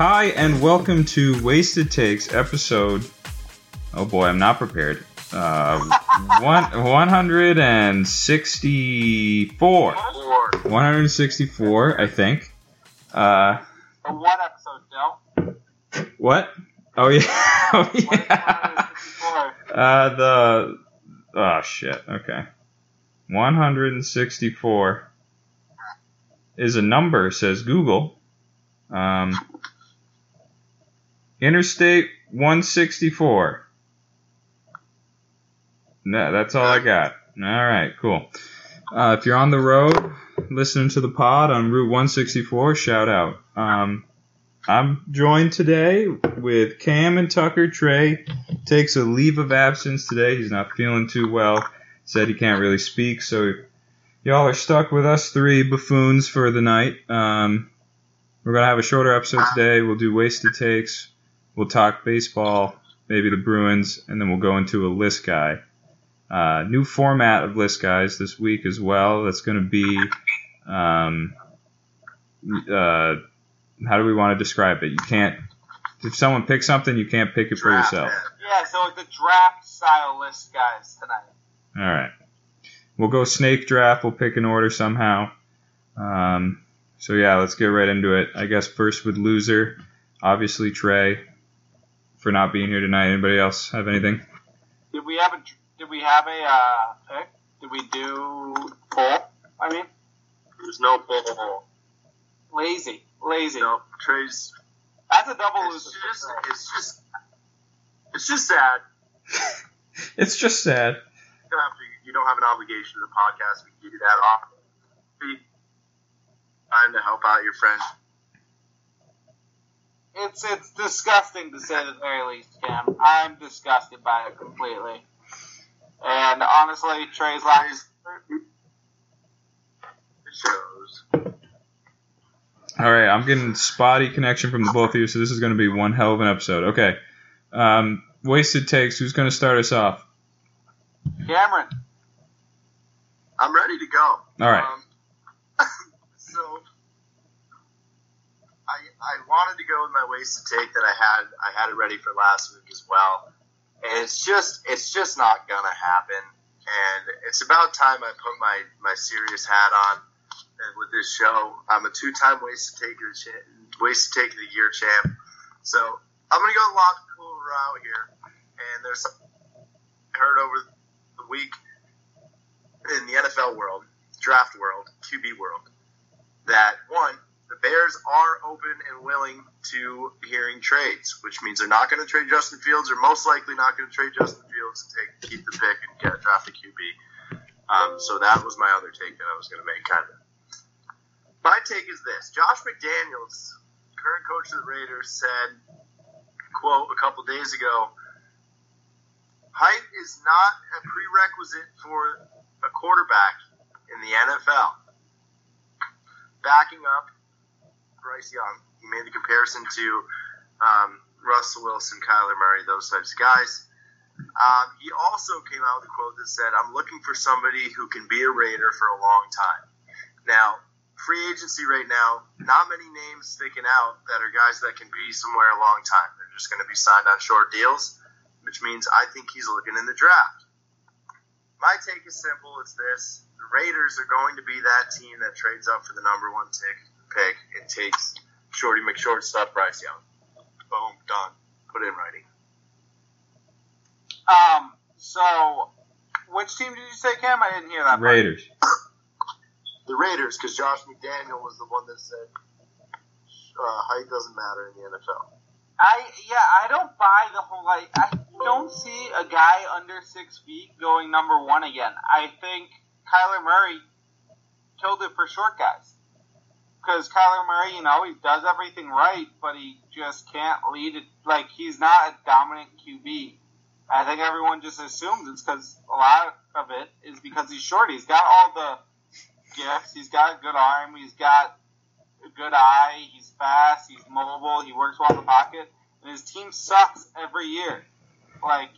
Hi, and welcome to Wasted Takes episode. Oh boy, I'm not prepared. Uh, one, 164. 164, I think. Uh, For what episode, Dell? what? Oh, yeah. oh, yeah. 164? Uh, the. Oh, shit. Okay. 164 is a number, says Google. Um, Interstate 164. No, that's all I got. All right, cool. Uh, if you're on the road listening to the pod on Route 164, shout out. Um, I'm joined today with Cam and Tucker. Trey takes a leave of absence today. He's not feeling too well. Said he can't really speak, so y'all are stuck with us three buffoons for the night. Um, we're gonna have a shorter episode today. We'll do wasted takes. We'll talk baseball, maybe the Bruins, and then we'll go into a list guy. Uh, new format of list guys this week as well. That's going to be, um, uh, how do we want to describe it? You can't, if someone picks something, you can't pick it for yourself. Yeah, so it's a draft style list, guys, tonight. All right. We'll go snake draft. We'll pick an order somehow. Um, so yeah, let's get right into it. I guess first with loser, obviously Trey for not being here tonight. Anybody else have anything? Did we have a did we have a uh, pick? Did we do poll? I mean, There's no bull. lazy, lazy. No, Trey's. That's a double It's loser. just, it's just, it's just sad. It's just sad. You don't have to. You don't have an obligation to the podcast. We can give you that off. Time to help out your friends. It's it's disgusting to say the very least, Cam. I'm disgusted by it completely. And honestly, Trey's last. It shows. All right, I'm getting spotty connection from the both of you, so this is going to be one hell of an episode. Okay. Um, wasted takes. Who's going to start us off? Cameron. I'm ready to go. All right. Um, so I wanted to go with my wasted take that I had I had it ready for last week as well, and it's just it's just not gonna happen. And it's about time I put my my serious hat on and with this show. I'm a two time wasted take of the cha- wasted take of the year champ. So I'm gonna go the logical route here, and there's some I heard over the week in the NFL world, draft world, QB world, that one, the Bears are open and willing to hearing trades, which means they're not going to trade Justin Fields, or most likely not going to trade Justin Fields and take keep the pick and get draft a QB. Um, so that was my other take that I was going to make, kind of. My take is this: Josh McDaniels, current coach of the Raiders, said, "quote a couple days ago." Height is not a prerequisite for a quarterback in the NFL. Backing up Bryce Young, he made the comparison to um, Russell Wilson, Kyler Murray, those types of guys. Um, he also came out with a quote that said, I'm looking for somebody who can be a Raider for a long time. Now, free agency right now, not many names sticking out that are guys that can be somewhere a long time. They're just going to be signed on short deals, which means I think he's looking in the draft. My take is simple. It's this: the Raiders are going to be that team that trades up for the number one tick, pick and takes Shorty McShortstop Bryce Young. Boom, done. Put it in writing. Um. So, which team did you say, Cam? I didn't hear that. part. Raiders. The Raiders, because Josh McDaniel was the one that said uh, height doesn't matter in the NFL. I yeah, I don't buy the whole like. I don't see a guy under six feet going number one again. I think Kyler Murray killed it for short guys because Kyler Murray, you know, he does everything right, but he just can't lead it. Like he's not a dominant QB. I think everyone just assumes it's because a lot of it is because he's short. He's got all the gifts. He's got a good arm. He's got a good eye. He's fast. He's mobile. He works well in the pocket. And his team sucks every year. Like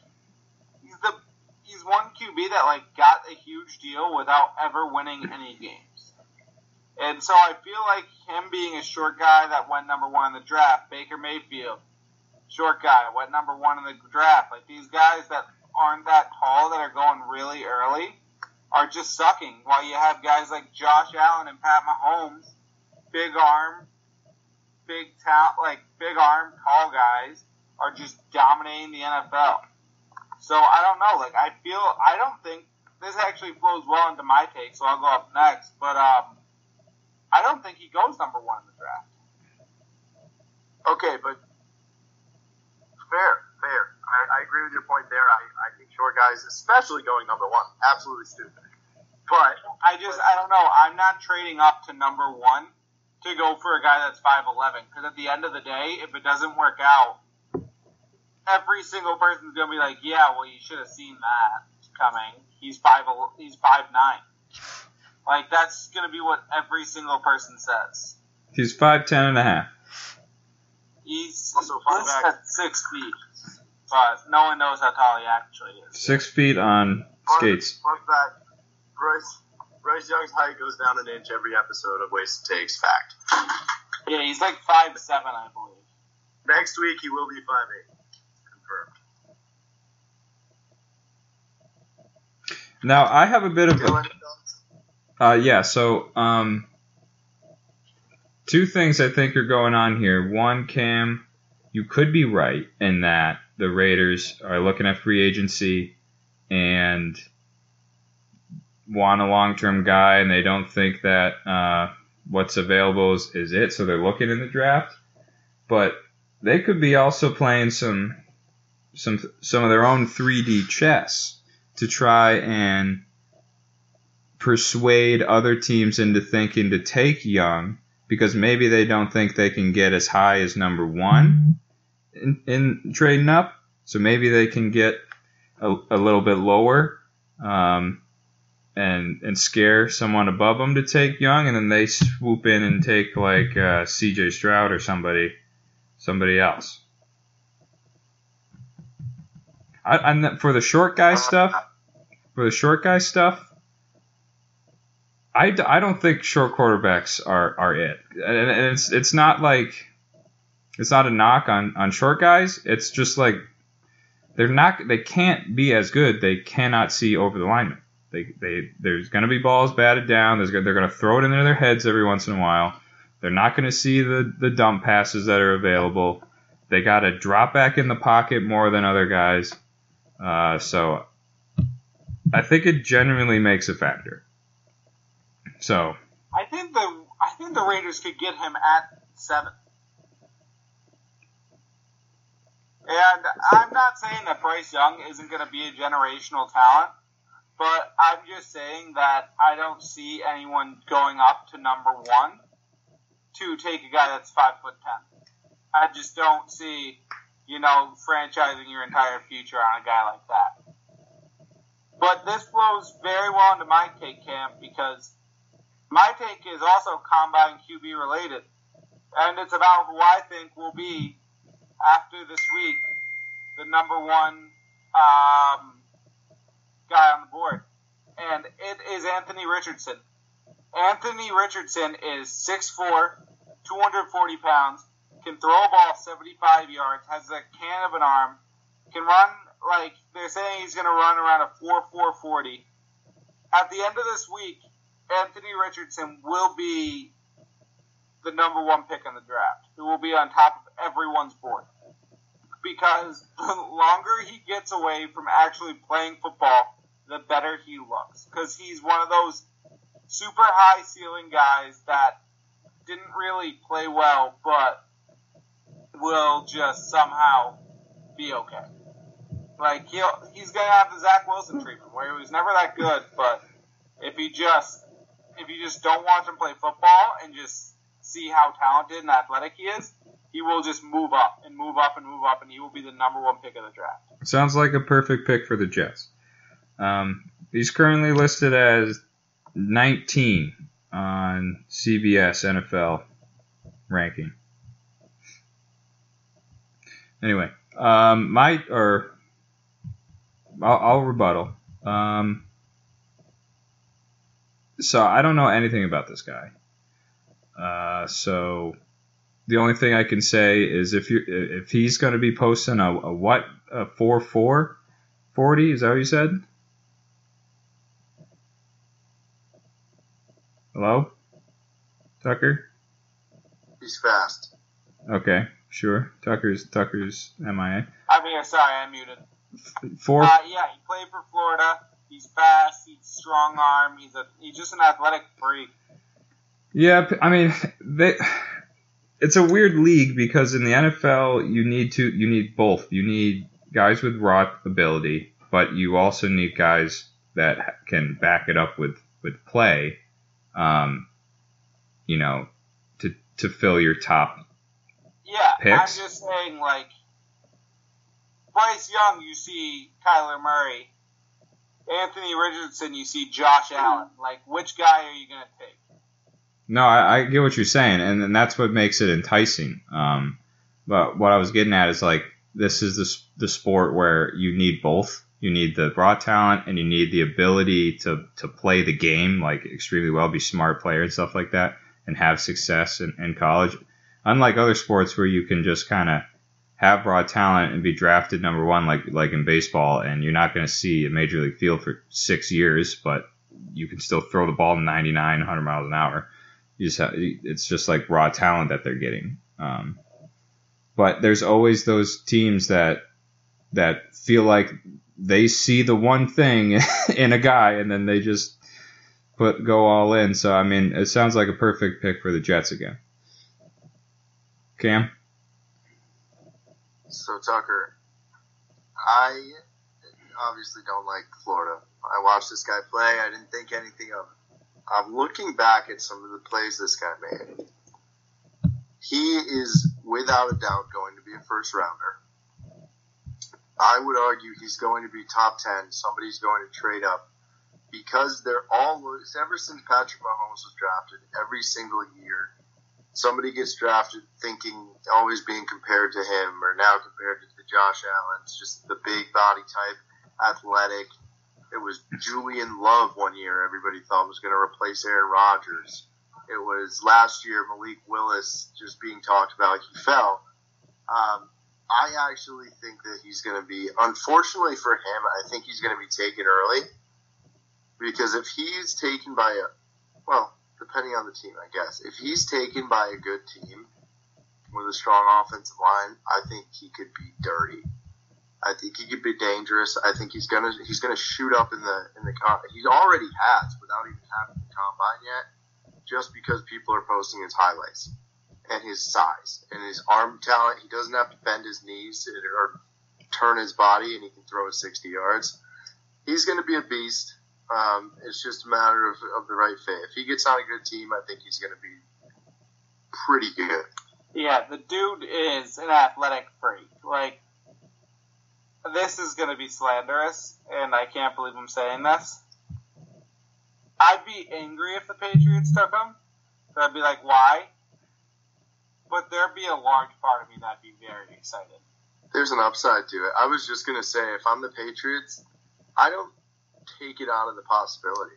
he's the he's one QB that like got a huge deal without ever winning any games. And so I feel like him being a short guy that went number one in the draft, Baker Mayfield, short guy, went number one in the draft. Like these guys that aren't that tall that are going really early are just sucking. While you have guys like Josh Allen and Pat Mahomes, big arm, big talent, like big arm, tall guys are just dominating the NFL. So I don't know. Like I feel I don't think this actually flows well into my take, so I'll go up next. But um, I don't think he goes number one in the draft. Okay, but fair, fair. I, I agree with your point there. I, I think short guys, especially going number one, absolutely stupid. But I just I don't know. I'm not trading up to number one to go for a guy that's five eleven because at the end of the day, if it doesn't work out, every single person's gonna be like, yeah, well, you should have seen that coming. He's five. He's five nine. Like that's gonna be what every single person says. He's five ten and a half. He's Also, fun he's fact- at six feet, but no one knows how tall he actually is. Six feet on fun, skates. fun fact: Bryce Bryce Young's height goes down an inch every episode of Wasted Takes. Fact. Yeah, he's like five seven, I believe. Next week he will be five eight. Confirmed. Now I have a bit of Dylan, a, uh, yeah. So um, two things I think are going on here. One, Cam, you could be right in that the Raiders are looking at free agency and want a long term guy, and they don't think that uh, what's available is, is it, so they're looking in the draft. But they could be also playing some some some of their own 3D chess to try and persuade other teams into thinking to take Young because maybe they don't think they can get as high as number one in, in trading up. So maybe they can get a, a little bit lower um, and and scare someone above them to take Young, and then they swoop in and take like uh, C.J. Stroud or somebody somebody else. I, and for the short guy stuff, for the short guy stuff, I, I don't think short quarterbacks are, are it. And, and it's it's not like it's not a knock on, on short guys. It's just like they're not they can't be as good. They cannot see over the lineman. They, they there's going to be balls batted down. There's they're going to throw it into their heads every once in a while. They're not going to see the the dump passes that are available. They got to drop back in the pocket more than other guys. Uh, so I think it genuinely makes a factor. So I think the I think the Raiders could get him at seven. And I'm not saying that Bryce Young isn't going to be a generational talent, but I'm just saying that I don't see anyone going up to number one to take a guy that's five foot ten. I just don't see, you know, franchising your entire future on a guy like that. But this flows very well into my take, Cam because my take is also combine QB related, and it's about who I think will be after this week the number one um, guy on the board, and it is Anthony Richardson. Anthony Richardson is 6'4", 240 pounds, can throw a ball 75 yards, has a can of an arm, can run like they're saying he's going to run around a 4 4 40. At the end of this week, Anthony Richardson will be the number one pick in the draft, who will be on top of everyone's board. Because the longer he gets away from actually playing football, the better he looks. Because he's one of those super high ceiling guys that didn't really play well, but will just somehow be okay. Like he'll he's gonna have the Zach Wilson treatment where he was never that good, but if he just if you just don't watch him play football and just see how talented and athletic he is, he will just move up and move up and move up, and he will be the number one pick of the draft. sounds like a perfect pick for the Jets. Um, he's currently listed as 19 on CBS NFL ranking. Anyway, um, my or I'll, I'll rebuttal. Um, so I don't know anything about this guy. Uh, so the only thing I can say is if you if he's going to be posting a, a what a four four forty is that what you said? Hello, Tucker. He's fast. Okay, sure. Tucker's Tucker's MIA. I'm here. Sorry, I'm muted. Four. Uh, yeah, he played for Florida. He's fast. He's strong arm. He's a he's just an athletic freak. Yeah, I mean, they, it's a weird league because in the NFL you need to you need both. You need guys with raw ability, but you also need guys that can back it up with with play. Um, you know, to to fill your top. Yeah, Picks? I'm just saying, like Bryce Young, you see Kyler Murray. Anthony Richardson, you see Josh Allen. Like, which guy are you gonna take? No, I, I get what you're saying, and, and that's what makes it enticing. Um, but what I was getting at is like this is the the sport where you need both. You need the raw talent, and you need the ability to to play the game like extremely well, be smart player and stuff like that, and have success in, in college. Unlike other sports where you can just kind of have raw talent and be drafted number one, like like in baseball, and you're not going to see a major league field for six years, but you can still throw the ball 99, 100 miles an hour you just have, it's just like raw talent that they're getting. Um, but there's always those teams that that feel like they see the one thing in a guy and then they just put go all in. So I mean, it sounds like a perfect pick for the Jets again. Cam, So Tucker, I obviously don't like Florida. I watched this guy play. I didn't think anything of it. I'm looking back at some of the plays this guy made. He is without a doubt going to be a first rounder. I would argue he's going to be top 10. Somebody's going to trade up because they're all, ever since Patrick Mahomes was drafted, every single year, somebody gets drafted thinking, always being compared to him or now compared to the Josh Allen's, just the big body type, athletic. It was Julian Love one year, everybody thought was going to replace Aaron Rodgers. It was last year Malik Willis just being talked about. He fell. Um, I actually think that he's going to be, unfortunately for him, I think he's going to be taken early. Because if he's taken by a, well, depending on the team, I guess, if he's taken by a good team with a strong offensive line, I think he could be dirty. I think he could be dangerous. I think he's gonna he's gonna shoot up in the in the com- he already has without even having the combine yet, just because people are posting his highlights and his size and his arm talent. He doesn't have to bend his knees or turn his body, and he can throw 60 yards. He's to be a beast. Um, it's just a matter of, of the right fit. If he gets on a good team, I think he's going to be pretty good. Yeah, the dude is an athletic freak. Like, this is going to be slanderous, and I can't believe I'm saying this. I'd be angry if the Patriots took him. But I'd be like, why? But there'd be a large part of me that'd be very excited. There's an upside to it. I was just going to say, if I'm the Patriots, I don't take it out of the possibility.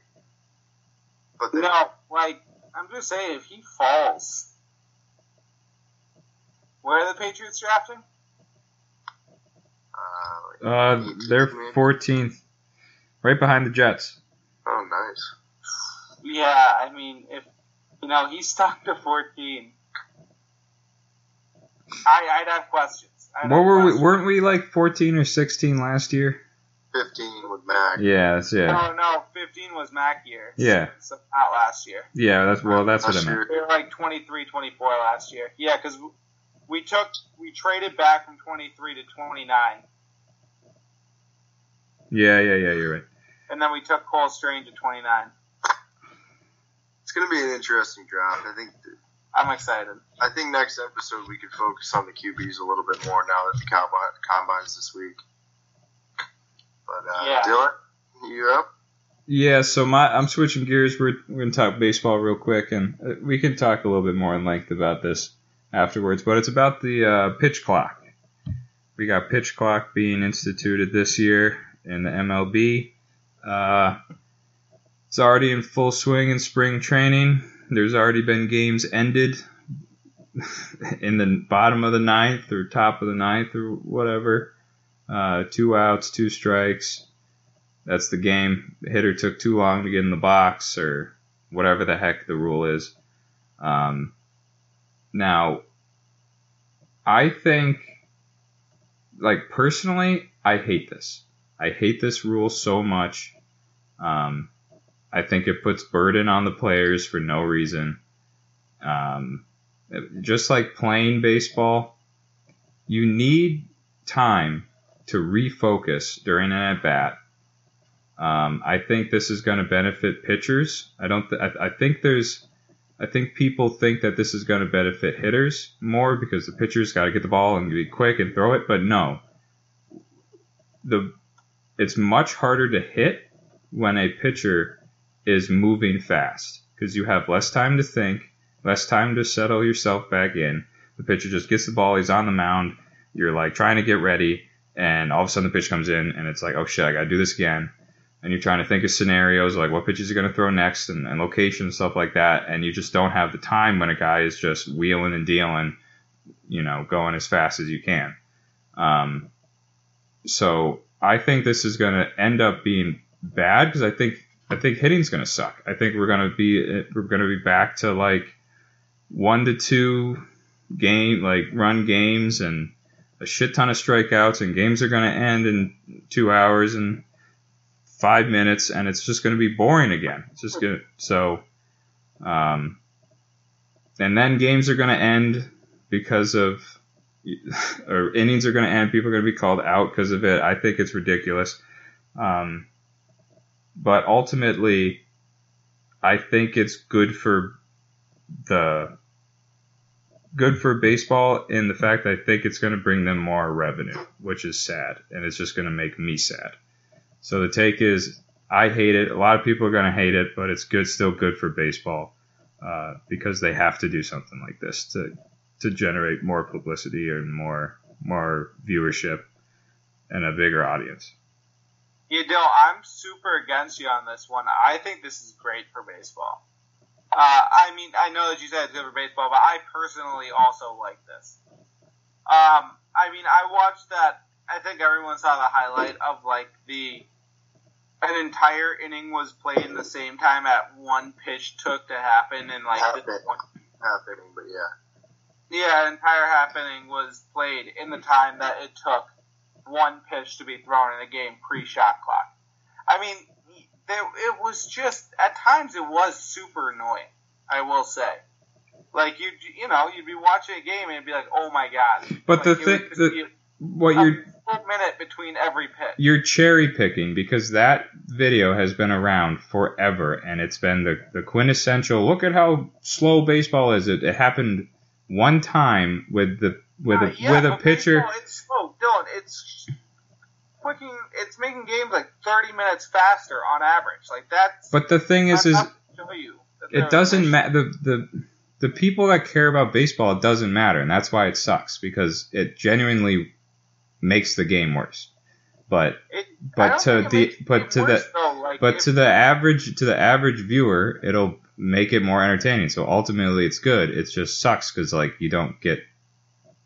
But then, No, like, I'm just saying, if he falls, where are the Patriots drafting? uh, uh, they're 14th, right behind the Jets. oh, nice. Yeah, I mean, if you know he's stuck to 14, I, I'd have questions. I'd What have were we? questions. Weren't we like 14 or 16 last year? 15 with Mac. Yeah, that's yeah, No, no, 15 was Mac year. Yeah. So, not last year. yeah. That's well, that's what I Last meant. year. They were like 23, 24 last year. Yeah, because we took, we traded back from 23 to 29, Yeah, yeah, yeah. You're right. and then we took Cole Strange to 29. It's going to be an interesting draft. I think. I'm excited. I think next episode we could focus on the QBs a little bit more now that the combine, combines this week. But uh, Yeah. Dylan, you up? Yeah, so my I'm switching gears. We're we're gonna talk baseball real quick, and uh, we can talk a little bit more in length about this afterwards. But it's about the uh, pitch clock. We got pitch clock being instituted this year in the MLB. Uh, it's already in full swing in spring training. There's already been games ended in the bottom of the ninth or top of the ninth or whatever. Uh, two outs, two strikes. That's the game. The hitter took too long to get in the box or whatever the heck the rule is. Um, now, I think, like personally, I hate this. I hate this rule so much. Um, I think it puts burden on the players for no reason. Um, just like playing baseball, you need time to refocus during an at bat. Um, I think this is going to benefit pitchers. I don't. Th- I, I think there's. I think people think that this is going to benefit hitters more because the pitcher's got to get the ball and be quick and throw it. But no, the it's much harder to hit when a pitcher is moving fast because you have less time to think, less time to settle yourself back in. The pitcher just gets the ball, he's on the mound. You're like trying to get ready, and all of a sudden the pitch comes in, and it's like, oh shit, I gotta do this again. And you're trying to think of scenarios like what pitches are to throw next and, and location stuff like that, and you just don't have the time when a guy is just wheeling and dealing, you know, going as fast as you can. Um, so I think this is to end up being bad because I think I think hitting's to suck. I think we're to be we're to be back to like one to two game like run games and a shit ton of strikeouts and games are going to end in two hours and five minutes and it's just going to be boring again. It's just going so um, and then games are going to end because of or innings are going to end. People are going to be called out because of it. I think it's ridiculous. Um, but ultimately, I think it's good for the good for baseball in the fact I think it's going to bring them more revenue, which is sad, and it's just going to make me sad. So the take is I hate it. A lot of people are going to hate it, but it's good, still good for baseball uh, because they have to do something like this to to generate more publicity and more more viewership and a bigger audience. You know, I'm super against you on this one. I think this is great for baseball. Uh, I mean, I know that you said it's good for baseball, but I personally also like this. Um, I mean, I watched that. I think everyone saw the highlight of like the an entire inning was played in the same time at one pitch took to happen, and like half, the, inning, half inning, but yeah. Yeah, entire happening was played in the time that it took one pitch to be thrown in a game pre-shot clock. I mean, there, it was just at times it was super annoying. I will say, like you, you know, you'd be watching a game and it'd be like, oh my god. But like, the thing, the, what you're minute between every pitch. You're cherry picking because that video has been around forever and it's been the, the quintessential. Look at how slow baseball is. It, it happened one time with the with a uh, yeah, with a pitcher. Baseball, it's slow, Dylan. It's quicking. It's making games like thirty minutes faster on average. Like that's. But the thing is, is it doesn't matter. The the the people that care about baseball, it doesn't matter, and that's why it sucks because it genuinely makes the game worse. But it, but to the but to the like, but to the average to the average viewer, it'll make it more entertaining. So ultimately, it's good. It just sucks because like you don't get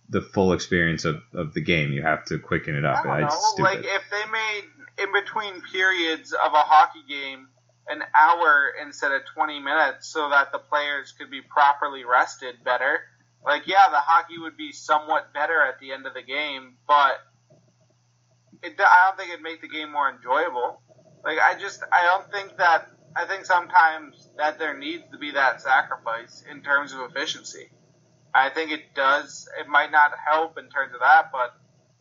the full experience of, of the game. You have to quicken it up. I don't know. Like if they made in between periods of a hockey game an hour instead of 20 minutes so that the players could be properly rested better. Like, yeah, the hockey would be somewhat better at the end of the game, but it, I don't think it'd make the game more enjoyable. Like, I just, I don't think that, I think sometimes that there needs to be that sacrifice in terms of efficiency. I think it does, it might not help in terms of that, but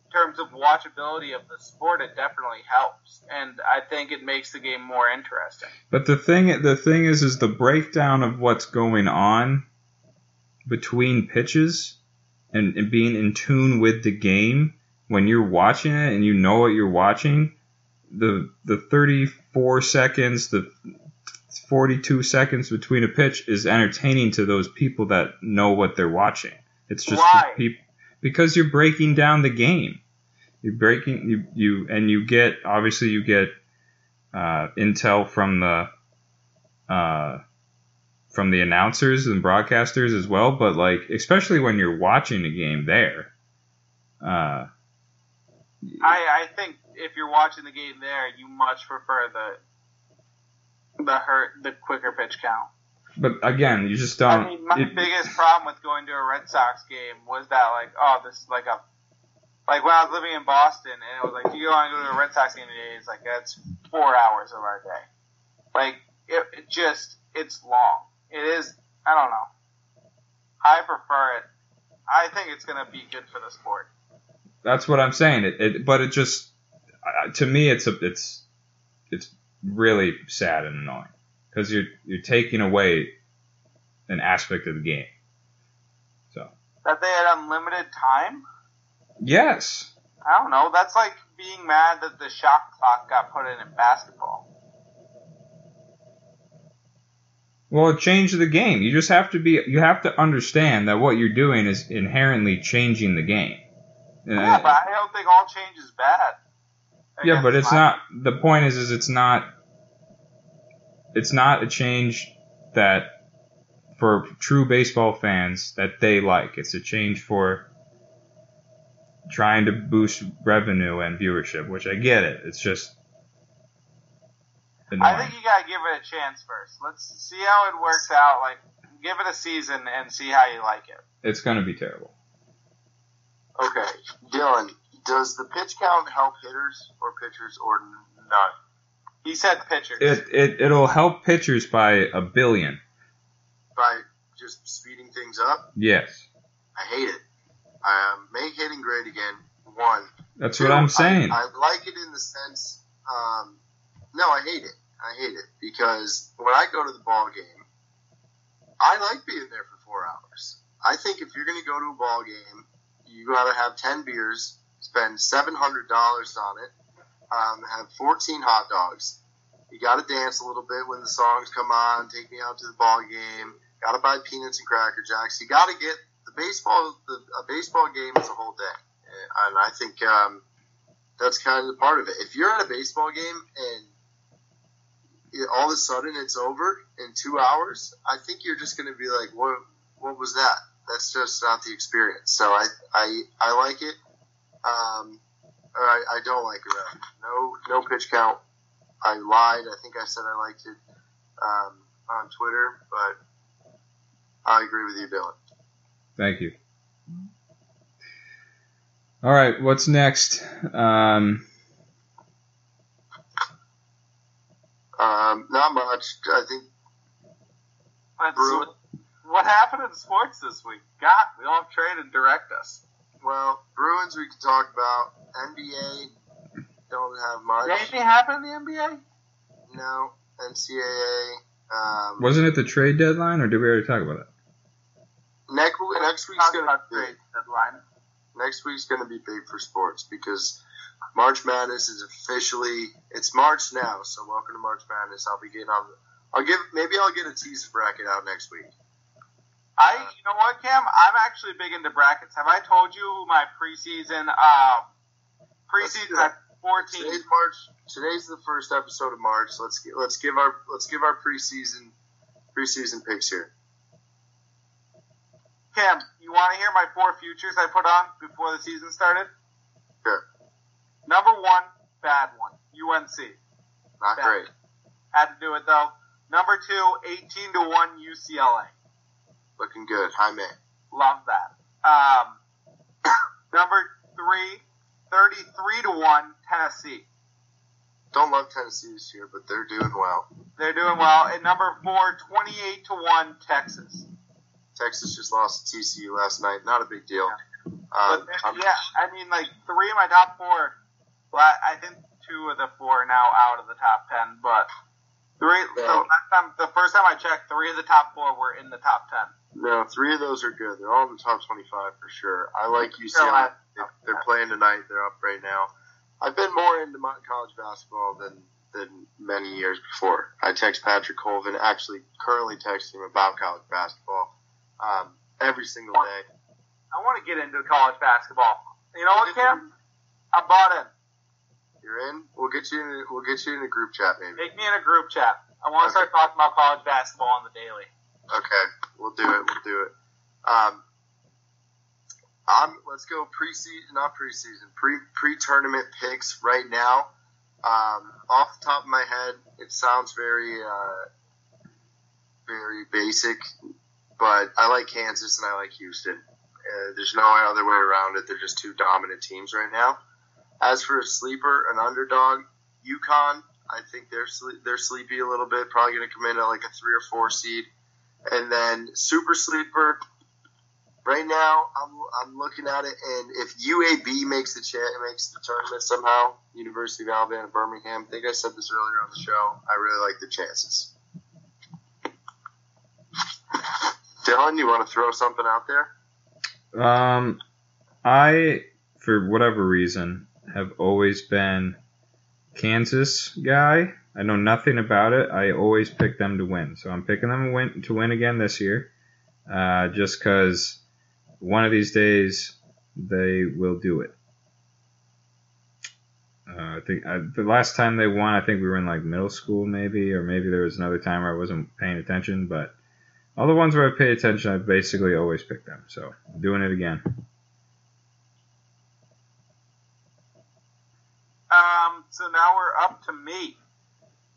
in terms of watchability of the sport, it definitely helps, and I think it makes the game more interesting. But the thing the thing is is the breakdown of what's going on between pitches and, and being in tune with the game when you're watching it and you know what you're watching, the the 34 seconds, the 42 seconds between a pitch is entertaining to those people that know what they're watching. It's just Why? peop- because you're breaking down the game. You're breaking you you and you get obviously you get uh, intel from the uh, from the announcers and broadcasters as well. But like, especially when you're watching a game there, uh, I, I think if you're watching the game there, you much prefer the the hurt the quicker pitch count. but again, you just don't. I mean, my it- biggest problem with going to a Red Sox game was that like, oh, this is like a like when I was living in Boston, and it was like, do you want to go to a Red Sox game today? It's like that's four hours of our day. Like it, it just it's long. It is. I don't know. I prefer it. I think it's gonna be good for the sport. That's what I'm saying. It, it but it just uh, to me it's a it's it's really sad and annoying because you're you're taking away an aspect of the game. So That they had unlimited time. yes, I don't know. That's like being mad that the shot clock got put in in basketball. well it changed the game. You just have to be you have to understand that what you're doing is inherently changing the game. Yeah, but I don't think all change is bad. I yeah, but it's not. The point is, is it's not. It's not a change that for true baseball fans that they like. It's a change for trying to boost revenue and viewership, which I get it. It's just annoying. I think you gotta give it a chance first. Let's see how it works out. Like, give it a season and see how you like it. it's going to be terrible. Okay, Dylan, does the pitch count help hitters or pitchers or none? He said pitchers. It it it'll help pitchers by a billion. By just speeding things up? Yes, I hate it. Um, make hitting great again. One. that's Two, what I'm saying. I, I like it in the sense. Um, no, I hate it. I hate it because when I go to the ball game, I like being there for four hours. I think if you're going to go to a ball game, you got to have ten beers, spend seven hundred dollars on it, um, have fourteen hot dogs. You got to dance a little bit when the songs come on. Take me out to the ball game. Got to buy peanuts and cracker jacks. You got to get the baseball. The, a baseball game is a whole day, and I think um, that's kind of the part of it. If you're at a baseball game and it, all of a sudden it's over in two hours, I think you're just going to be like, "What? What was that?" That's just not the experience. So I, I, I like it. Um, or I, I don't like it. Rather. No, no pitch count. I lied. I think I said I liked it um, on Twitter, but I agree with you, Dylan. Thank you. All right, what's next? Um, Um, not much. I think Let's- what happened in sports this week? God, we don't have trade and direct us. Well, Bruins we can talk about. NBA don't have much. Did anything happen in the NBA? No. NCAA. Um, wasn't it the trade deadline, or did we already talk about that? next next week's gonna about be trade deadline. next week's gonna be big for sports because March Madness is officially it's March now. So welcome to March Madness. I'll be getting on. I'll give maybe I'll get a teaser bracket out next week. I, you know what, Cam? I'm actually big into brackets. Have I told you who my preseason, uh, preseason at 14? Today's March. Today's the first episode of March. Let's gi- let's give our let's give our preseason preseason picks here. Cam, you want to hear my four futures I put on before the season started? Sure. Number one, bad one, UNC. Not Bad. great. Had to do it though. Number two, 18 to one UCLA. Looking good. High man. Love that. Um, number three, 33 to one Tennessee. Don't love Tennessee this year, but they're doing well. They're doing well. And number four, 28 to one Texas. Texas just lost to TCU last night. Not a big deal. Um, I'm- yeah, I mean, like three of my top four. Well, I I think two of the four are now out of the top ten, but three. The, Yeah. last time, the first time I checked, three of the top four were in the top ten. No, three of those are good. They're all in the top 25 for sure. I like UCLA. They- They're playing tonight. They're up right now. I've been more into my college basketball than than many years before. I text Patrick Colvin, actually currently texting him about college basketball um, every single day. I want to get into college basketball. You know what, Cam? I bought in. You're in. We'll get you. In, we'll get you in a group chat maybe. Make me in a group chat. I want to start talking about college basketball on the daily. Okay, we'll do it. We'll do it. Um, I'm, let's go preseason, not preseason, pre pre tournament picks right now. Um, off the top of my head, it sounds very uh, very basic, but I like Kansas and I like Houston. Uh, there's no other way around it. They're just two dominant teams right now. As for a sleeper, an underdog, UConn. I think they're they're sleepy a little bit. Probably going to come in at like a three or four seed. And then super sleeper. Right now, I'm, I'm looking at it, and if UAB makes the cha- makes the tournament somehow, University of Alabama Birmingham. I think I said this earlier on the show. I really like the chances. Dylan, you want to throw something out there? Um, I, for whatever reason, have always been Kansas guy. I know nothing about it. I always pick them to win, so I'm picking them to win, again this year. Uh, just because one of these days they will do it. Uh, I think uh, the last time they won, I think we were in like middle school, maybe, or maybe there was another time where I wasn't paying attention. But all the ones where I pay attention, I basically always pick them. So I'm doing it again. Um, so now we're up to me.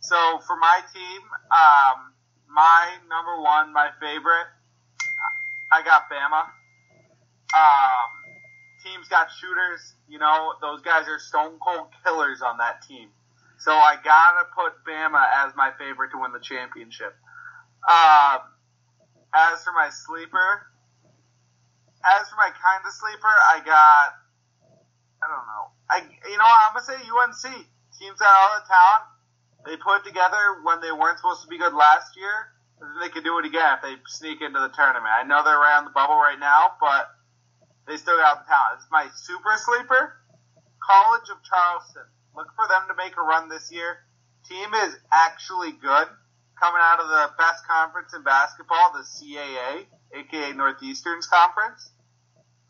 So for my team, um, my number one, my favorite, I got Bama. Um, team's got shooters. You know, those guys are stone cold killers on that team. So I gotta put Bama as my favorite to win the championship. Um, as for my sleeper, as for my kind of sleeper, I got, I don't know. I, you know, I'm gonna say UNC. Teams got all the talent. They put it together when they weren't supposed to be good last year. Think they could do it again if they sneak into the tournament. I know they're around the bubble right now, but they still got the talent. It's my super sleeper, College of Charleston. Look for them to make a run this year. Team is actually good. Coming out of the best conference in basketball, the CAA, aka Northeastern's conference.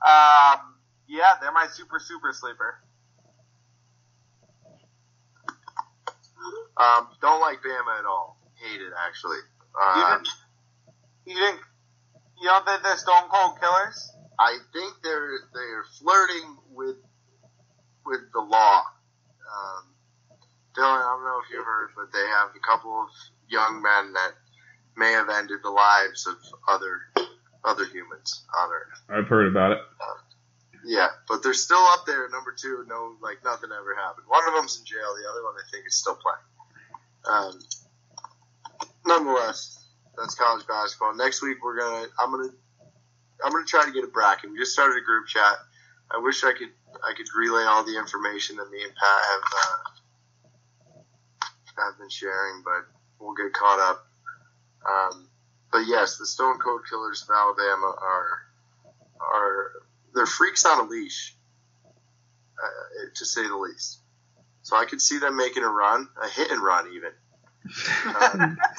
Um, yeah, they're my super super sleeper. Um, don't like Bama at all. Hate it actually. You Um, didn't, you didn't, you don't think they're stone cold killers? I think they're they're flirting with with the law. Um, Dylan, I don't know if you heard, but they have a couple of young men that may have ended the lives of other other humans on Earth. I've heard about it. Yeah, but they're still up there, number two. No, like nothing ever happened. One of them's in jail. The other one, I think, is still playing. Um, nonetheless, that's college basketball. Next week, we're gonna. I'm gonna. I'm gonna try to get a bracket. We just started a group chat. I wish I could. I could relay all the information that me and Pat have uh, have been sharing, but we'll get caught up. Um, but yes, the Stone Cold Killers of Alabama are are they're freaks on a leash, uh, to say the least. So I could see them making a run, a hit and run even. Um,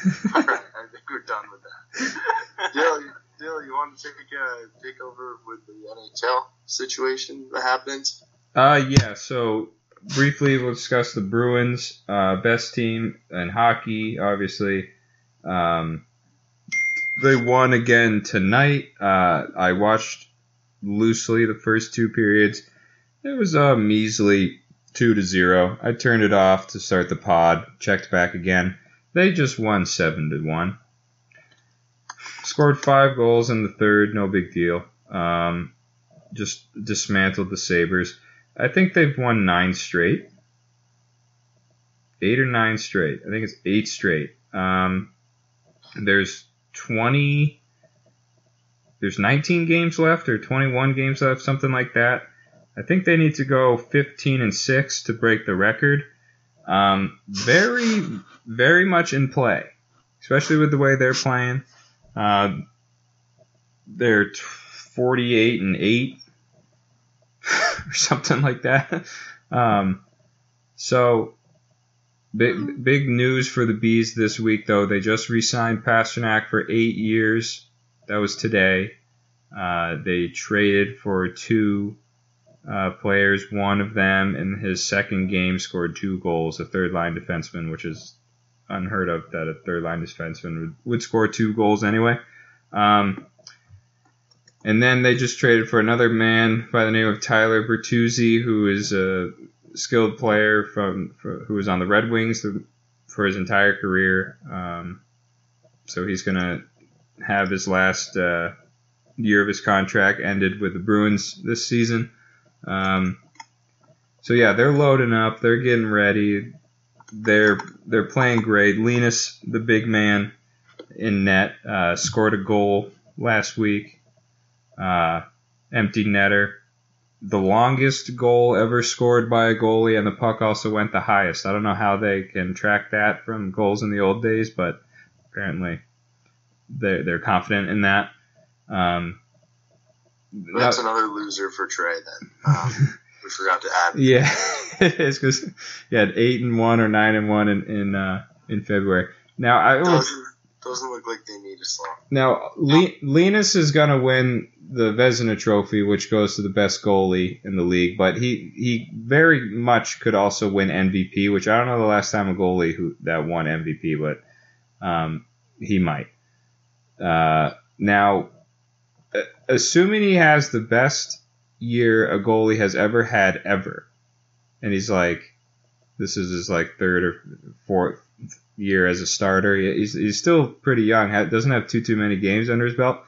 all right, I think we're done with that. Dill, you- Dill, you want to take uh, take over with the NHL situation that happens? Uh, yeah. So briefly, we'll discuss the Bruins, uh, best team in hockey. Obviously, um, they won again tonight. Uh, I watched loosely the first two periods. It was a measly two to zero. I turned it off to start the pod. Checked back again. They just won seven to one. Scored five goals in the third. No big deal. Um, just dismantled the Sabres. I think they've won nine straight. Eight or nine straight. I think it's eight straight. Um, there's 20. There's 19 games left or 21 games left, something like that. I think they need to go 15 and 6 to break the record. Um, very, very much in play, especially with the way they're playing. Uh, they're 48 and 8 or something like that. Um, so big big news for the bees this week though. They just re-signed Pastrnak for eight years. That was today. Uh, they traded for two uh, players. One of them in his second game scored two goals. A third line defenseman, which is unheard of that a third line defenseman would, would score two goals anyway. Um, and then they just traded for another man by the name of Tyler Bertuzzi, who is a skilled player from for, who was on the Red Wings for his entire career. Um, so he's gonna have his last uh, year of his contract ended with the Bruins this season. Um, so yeah, they're loading up. They're getting ready. They're they're playing great. Linus, the big man in net, uh, scored a goal last week. Uh, empty netter. The longest goal ever scored by a goalie, and the puck also went the highest. I don't know how they can track that from goals in the old days, but apparently they're, they're confident in that. Um, That's another loser for Trey then. Um, we forgot to add. Yeah, it's because he had eight and one or nine and one in in, uh, in February. Now I doesn't, doesn't look like they need a slot. Now Le- Linus is gonna win the Vezina Trophy, which goes to the best goalie in the league, but he he very much could also win MVP, which I don't know the last time a goalie who that won MVP, but um, he might. Uh, now, assuming he has the best year a goalie has ever had ever. And he's like, this is his like third or fourth year as a starter. He's, he's still pretty young. Doesn't have too too many games under his belt.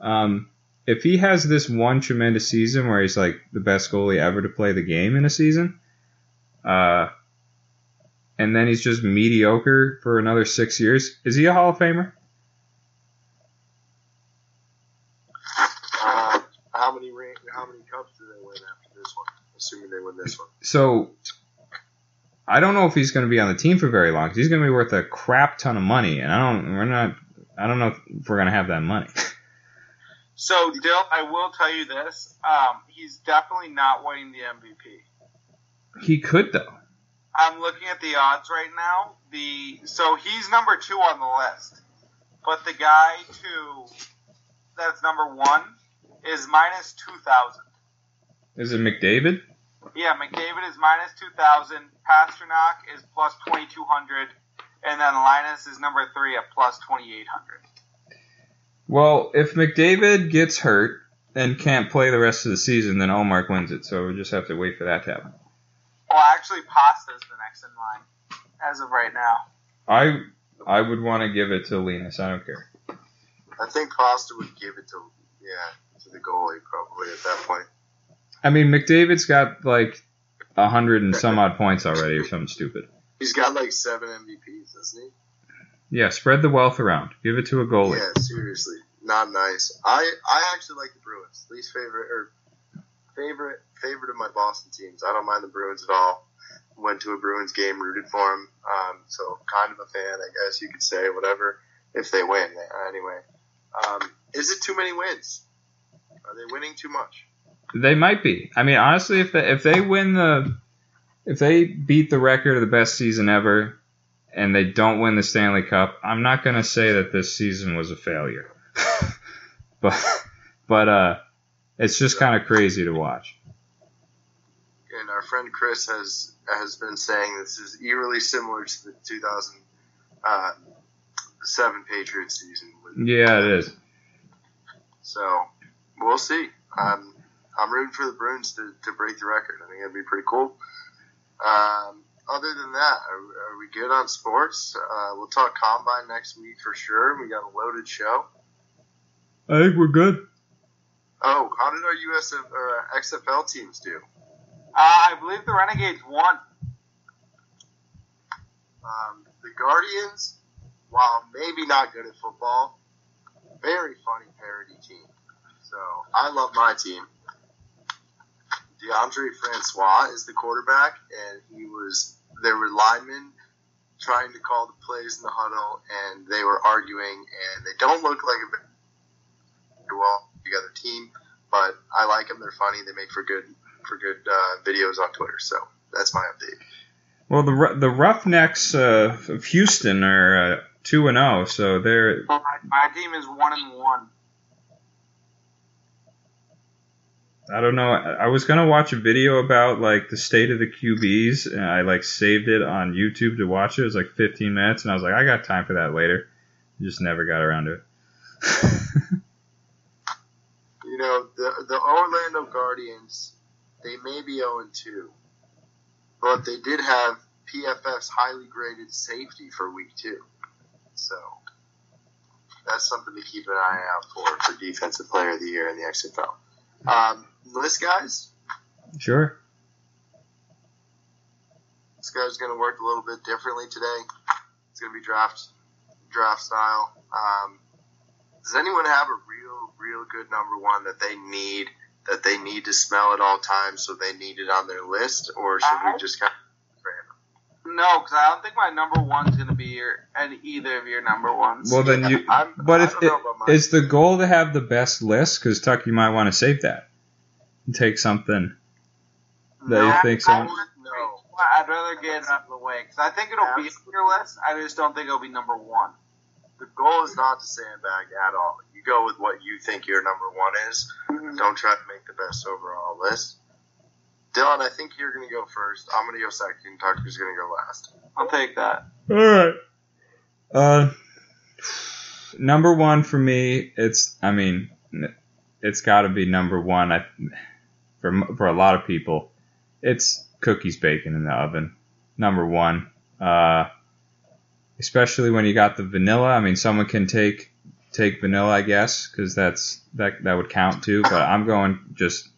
Um, if he has this one tremendous season where he's like the best goalie ever to play the game in a season, uh, and then he's just mediocre for another six years, is he a Hall of Famer? Assuming they win this one. So I don't know if he's going to be on the team for very long. He's going to be worth a crap ton of money, and I don't. We're not. I don't know if we're going to have that money. So, Dill, I will tell you this: um, he's definitely not winning the MVP. He could though. I'm looking at the odds right now. The so he's number two on the list, but the guy to that's number one is minus two thousand. Is it McDavid? Yeah, McDavid is minus 2,000. Pastrnak is plus 2,200. And then Linus is number three at plus 2,800. Well, if McDavid gets hurt and can't play the rest of the season, then Ullmark wins it. So we just have to wait for that to happen. Well, actually, Pasta's the next in line as of right now. I I would want to give it to Linus. I don't care. I think Pasta would give it to yeah to the goalie probably at that point. I mean, McDavid's got like a hundred and some odd points already, or something stupid. He's got like seven MVPs, doesn't he? Yeah, spread the wealth around. Give it to a goalie. Yeah, seriously, not nice. I I actually like the Bruins. Least favorite or favorite favorite of my Boston teams. I don't mind the Bruins at all. Went to a Bruins game, rooted for them. Um, so kind of a fan, I guess you could say. Whatever if they win. Anyway, um, is it too many wins? Are they winning too much? They might be. I mean, honestly, if they, if they win the, if they beat the record of the best season ever, and they don't win the Stanley Cup, I'm not gonna say that this season was a failure. but but uh, it's just kind of crazy to watch. And our friend Chris has has been saying this is eerily similar to the 2007 uh, Patriots season. Yeah, it is. So we'll see. Um, I'm rooting for the Bruins to, to break the record. I think that'd be pretty cool. Um, other than that, are, are, we good on sports? Uh, we'll talk combine next week for sure. We got a loaded show. I think we're good. Oh, how did our USF or XFL teams do? Uh, I believe the Renegades won. Um, the Guardians, while maybe not good at football, very funny parody team. So I love my team. Deondre Francois is the quarterback, and he was there were linemen trying to call the plays in the huddle, and they were arguing, and they don't look like a very well together team, but I like them. They're funny. They make for good for good uh, videos on Twitter. So that's my update. Well, the the Roughnecks uh, of Houston are uh, two and zero, oh, so they're. My, my team is one and one. I don't know. I was gonna watch a video about like the state of the QBs, and I like saved it on YouTube to watch it. It was like 15 minutes, and I was like, I got time for that later. Just never got around to it. You know, the the Orlando Guardians, they may be 0 2, but they did have PFF's highly graded safety for week two. So that's something to keep an eye out for for Defensive Player of the Year in the XFL. Um, list guys, sure. this guy's going to work a little bit differently today. It's going to be draft draft style. Um, does anyone have a real, real good number one that they need that they need to smell at all times, so they need it on their list, or should I- we just kind of random? No, because I don't think my number one's gonna be your and either of your number ones. Well, then you. I'm, But I if don't it, know about mine. is the goal to have the best list, because Tuck, you might want to save that. And take something that you No, think I so. would- No. I'd rather get it out of the way because I think it'll be on your list. I just don't think it'll be number one. The goal is not to sandbag at all. You go with what you think your number one is. Don't try to make the best overall list. Dylan, I think you're going to go first. I'm going to go second. Tucker's going to go last. I'll take that. All right. Uh, number one for me, it's. I mean, it's got to be number one. I, for for a lot of people, it's cookies bacon in the oven. Number one. Uh, especially when you got the vanilla. I mean, someone can take take vanilla, I guess, because that's that that would count too. But I'm going just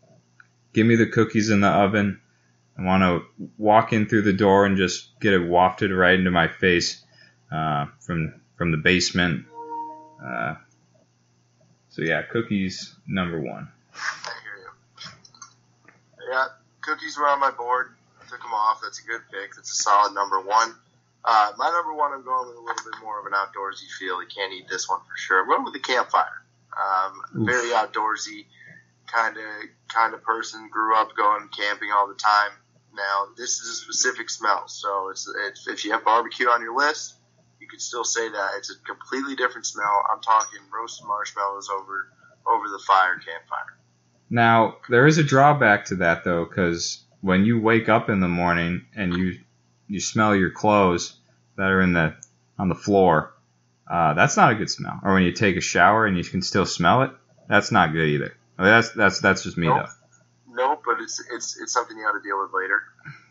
give me the cookies in the oven. I want to walk in through the door and just get it wafted right into my face uh, from from the basement. Uh, so yeah, cookies number one. I hear you. Yeah, cookies were on my board. I Took them off. That's a good pick. That's a solid number one. Uh, my number one, I'm going with a little bit more of an outdoorsy feel. You can't eat this one for sure. I'm going with the campfire. Um, very outdoorsy kind of kind of person. Grew up going camping all the time. Now this is a specific smell, so it's, it's if you have barbecue on your list, you could still say that it's a completely different smell. I'm talking roasted marshmallows over over the fire campfire. Now there is a drawback to that though, because when you wake up in the morning and you you smell your clothes that are in the on the floor, uh, that's not a good smell. Or when you take a shower and you can still smell it, that's not good either. I mean, that's that's that's just me Nope. though. No, but it's it's it's something you got to deal with later.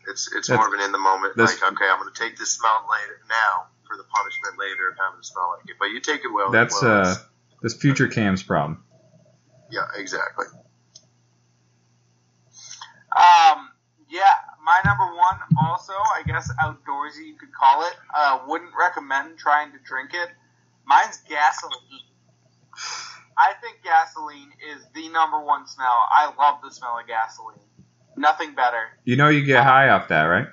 It's it's That's- more of an in the moment. Like, okay, I'm going to take this smell later now for the punishment later of having to smell like it. But you take it well. That's well, uh, this future Cam's problem. yeah, exactly. Um, yeah, my number one also, I guess outdoorsy you could call it. Uh, wouldn't recommend trying to drink it. Mine's gasoline. I think gasoline is the number one smell. I love the smell of gasoline. Nothing better. You know you get high off that, right?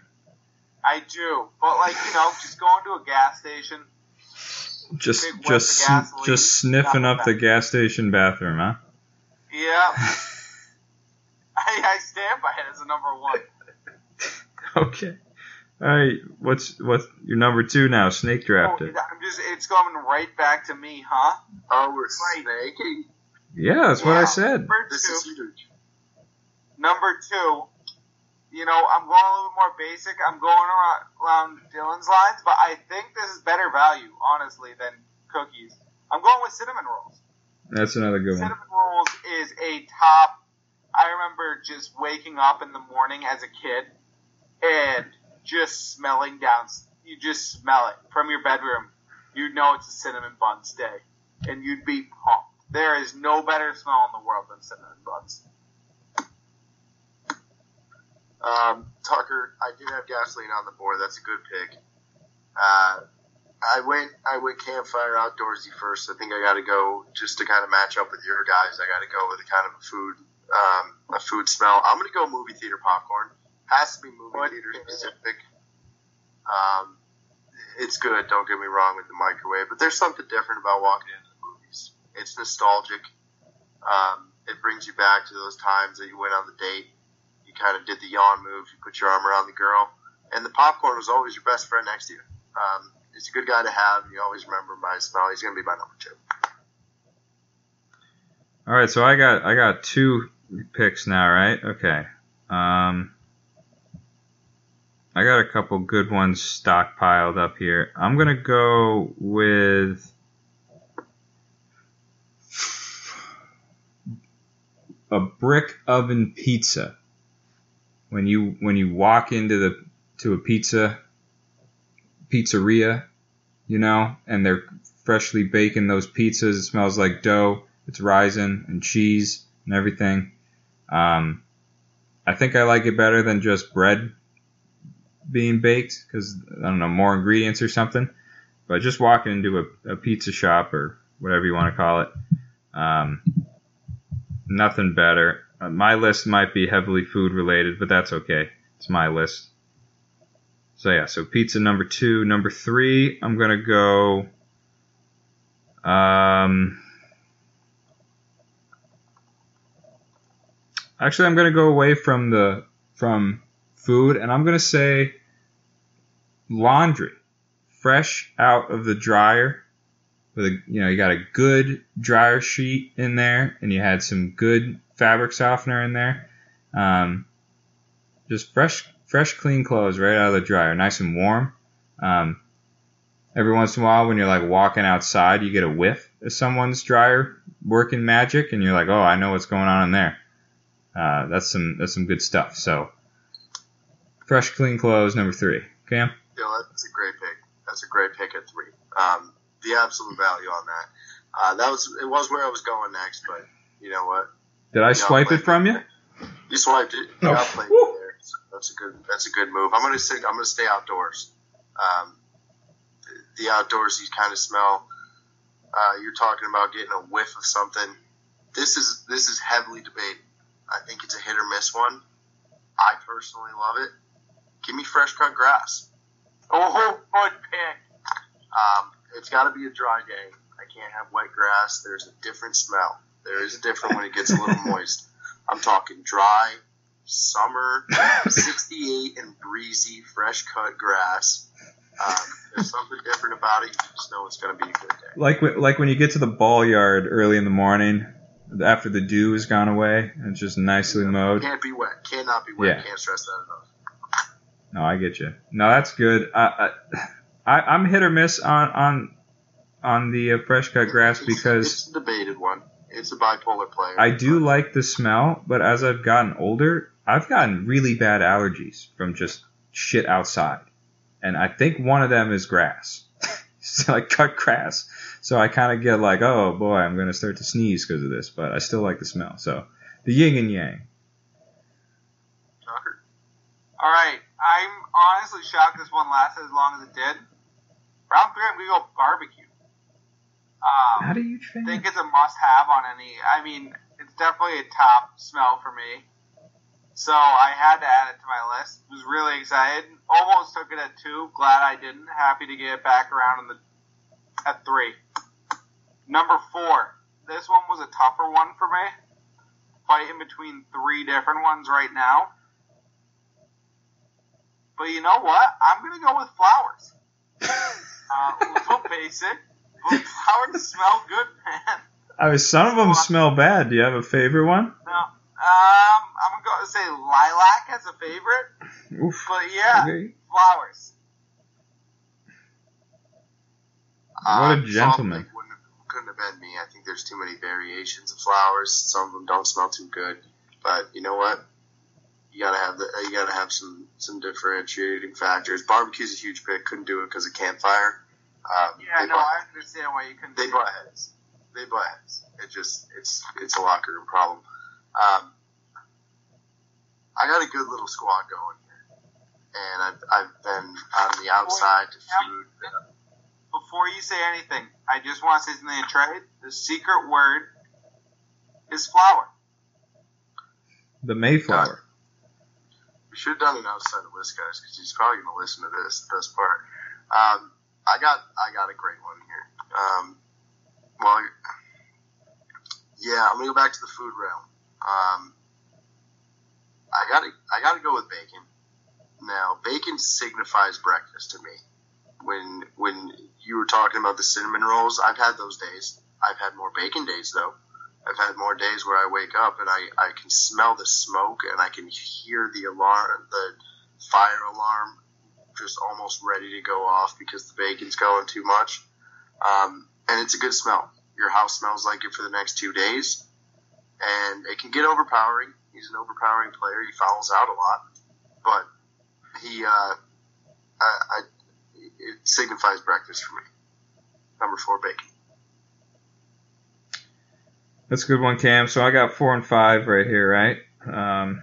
I do, but like you know, just going to a gas station. Just just gasoline, just sniffing up the gas station bathroom, huh? Yeah, I, I stand by it as a number one. okay. All right. What's what's your number two now? Snake Oh, drafted. I'm just, it's coming right back to me, huh? Oh, we're Right. snaking. Yeah, that's what I said. Number This two, is huge. number two, you know, I'm going a little bit more basic. I'm going around, around Dylan's lines, but I think this is better value, honestly, than cookies. I'm going with cinnamon rolls. That's another good one. Cinnamon rolls is a top. I remember just waking up in the morning as a kid and just smelling down. You just smell it from your bedroom. You know it's a cinnamon buns day, and you'd be pumped. There is no better smell in the world than cinnamon buns. Um, Tucker, I did have gasoline on the board. That's a good pick. Uh, I went I went campfire outdoorsy first. I think I got to go just to kind of match up with your guys. I got to go with a kind of a food um, a food smell. I'm gonna go movie theater popcorn. Has to be movie What? theater specific. Um, it's good. Don't get me wrong with the microwave, but there's something different about walking into the movies. It's nostalgic. Um, it brings you back to those times that you went on the date. You kind of did the yawn move. You put your arm around the girl, and the popcorn was always your best friend next to you. Um, he's a good guy to have, you always remember him by his smell. He's going to be my number two. All right, so I got I got two picks now, right? Okay. Um, I got a couple good ones stockpiled up here. I'm gonna go with a brick oven pizza. When you when you walk into the to a pizza pizzeria, you know, and they're freshly baking those pizzas. It smells like dough. It's rising and cheese and everything. Um, I think I like it better than just bread being baked because I don't know more ingredients or something. But just walking into a, a pizza shop or whatever you want to call it, um, nothing better. Uh, my list might be heavily food related, but that's okay. It's my list. So yeah, so pizza number two, number three. I'm gonna go. Um, actually, I'm gonna go away from the from food, and I'm gonna say laundry, fresh out of the dryer. With a, you know, you got a good dryer sheet in there, and you had some good fabric softener in there. Um, just fresh, fresh, clean clothes right out of the dryer, nice and warm. Um, every once in a while, when you're like walking outside, you get a whiff of someone's dryer working magic, and you're like, oh, I know what's going on in there. Uh, that's some that's some good stuff. So, fresh, clean clothes, number three. Cam. Yeah, that's a great pick. That's a great pick at three. Um, the absolute value on that. Uh, that was it was where I was going next, but you know what? Did I You swipe it from you? You swiped it. You Oh, outplayed whew. me there. So that's a good. That's a good move. I'm gonna stick. I'm gonna stay outdoors. Um, the, the you kind of smell. Uh, you're talking about getting a whiff of something. This is this is heavily debated. I think it's a hit or miss one. I personally love it. Give me fresh cut grass. Oh, good pick. Um, it's got to be a dry day. I can't have wet grass. There's a different smell. There is a different when it gets a little moist. I'm talking dry, summer, 68 and breezy, fresh cut grass. Um, there's something different about it. You just know it's going to be a good day. Like when- like when you get to the ball yard early in the morning after the dew has gone away and it's just nicely mowed. Can't be wet. Cannot be wet. Yeah. Can't stress that enough. No, I get you. No, that's good. I, I, I I'm hit or miss on on on the uh, fresh cut grass It's- because it's a debated one. It's a bipolar player. I do like the smell, but as I've gotten older, I've gotten really bad allergies from just shit outside. And I think one of them is grass. so I cut grass. So I kind of get like, oh boy, I'm going to start to sneeze because of this, but I still like the smell. So the yin and yang. All right, I'm honestly shocked this one lasted as long as it did. Round three, I'm gonna go barbecue. Um, How do you I think? think it's a must-have on any. I mean, it's definitely a top smell for me. So I had to add it to my list. Was really excited. Almost took it at two. Glad I didn't. Happy to get it back around in the at three. Number four. This one was a tougher one for me. Fighting between three different ones right now. But you know what? I'm gonna go with flowers. Uh, a little basic, but flowers smell good, man. I mean, some of them smell bad. Do you have a favorite one? No, um, I'm going to say lilac as a favorite, Oof. but yeah, Okay. flowers. What a Um, gentleman. Salt Lake wouldn't have, couldn't have been me. I think there's too many variations of flowers. Some of them don't smell too good, but you know what? You gotta have the you gotta have some some differentiating factors. Barbecue's a huge pick. Couldn't do it because of campfire. Um, Yeah, no, I understand why you couldn't. they butt heads. They butt heads. It just it's it's a locker room problem. Um, I got a good little squad going here, and I've I've been on the outside to food. Before you say anything, I just want to say something to trade. The secret word is flower. The Mayflower. We should have done an outside of list, guys, because he's probably going to listen to this. The best part. Um, I got I got a great one here. Um, well, yeah, I'm going to go back to the food realm. Um, I got to I got to go with bacon. Now, bacon signifies breakfast to me. When when you were talking about the cinnamon rolls, I've had those days. I've had more bacon days though. I've had more days where I wake up and I, I can smell the smoke and I can hear the alarm, the fire alarm, just almost ready to go off because the bacon's going too much. Um, and it's a good smell. Your house smells like it for the next two days, and it can get overpowering. He's an overpowering player. He fouls out a lot, but he, uh, I, I, it signifies breakfast for me. Number four, bacon. That's a good one, Cam. So I got four and five right here, right? Um,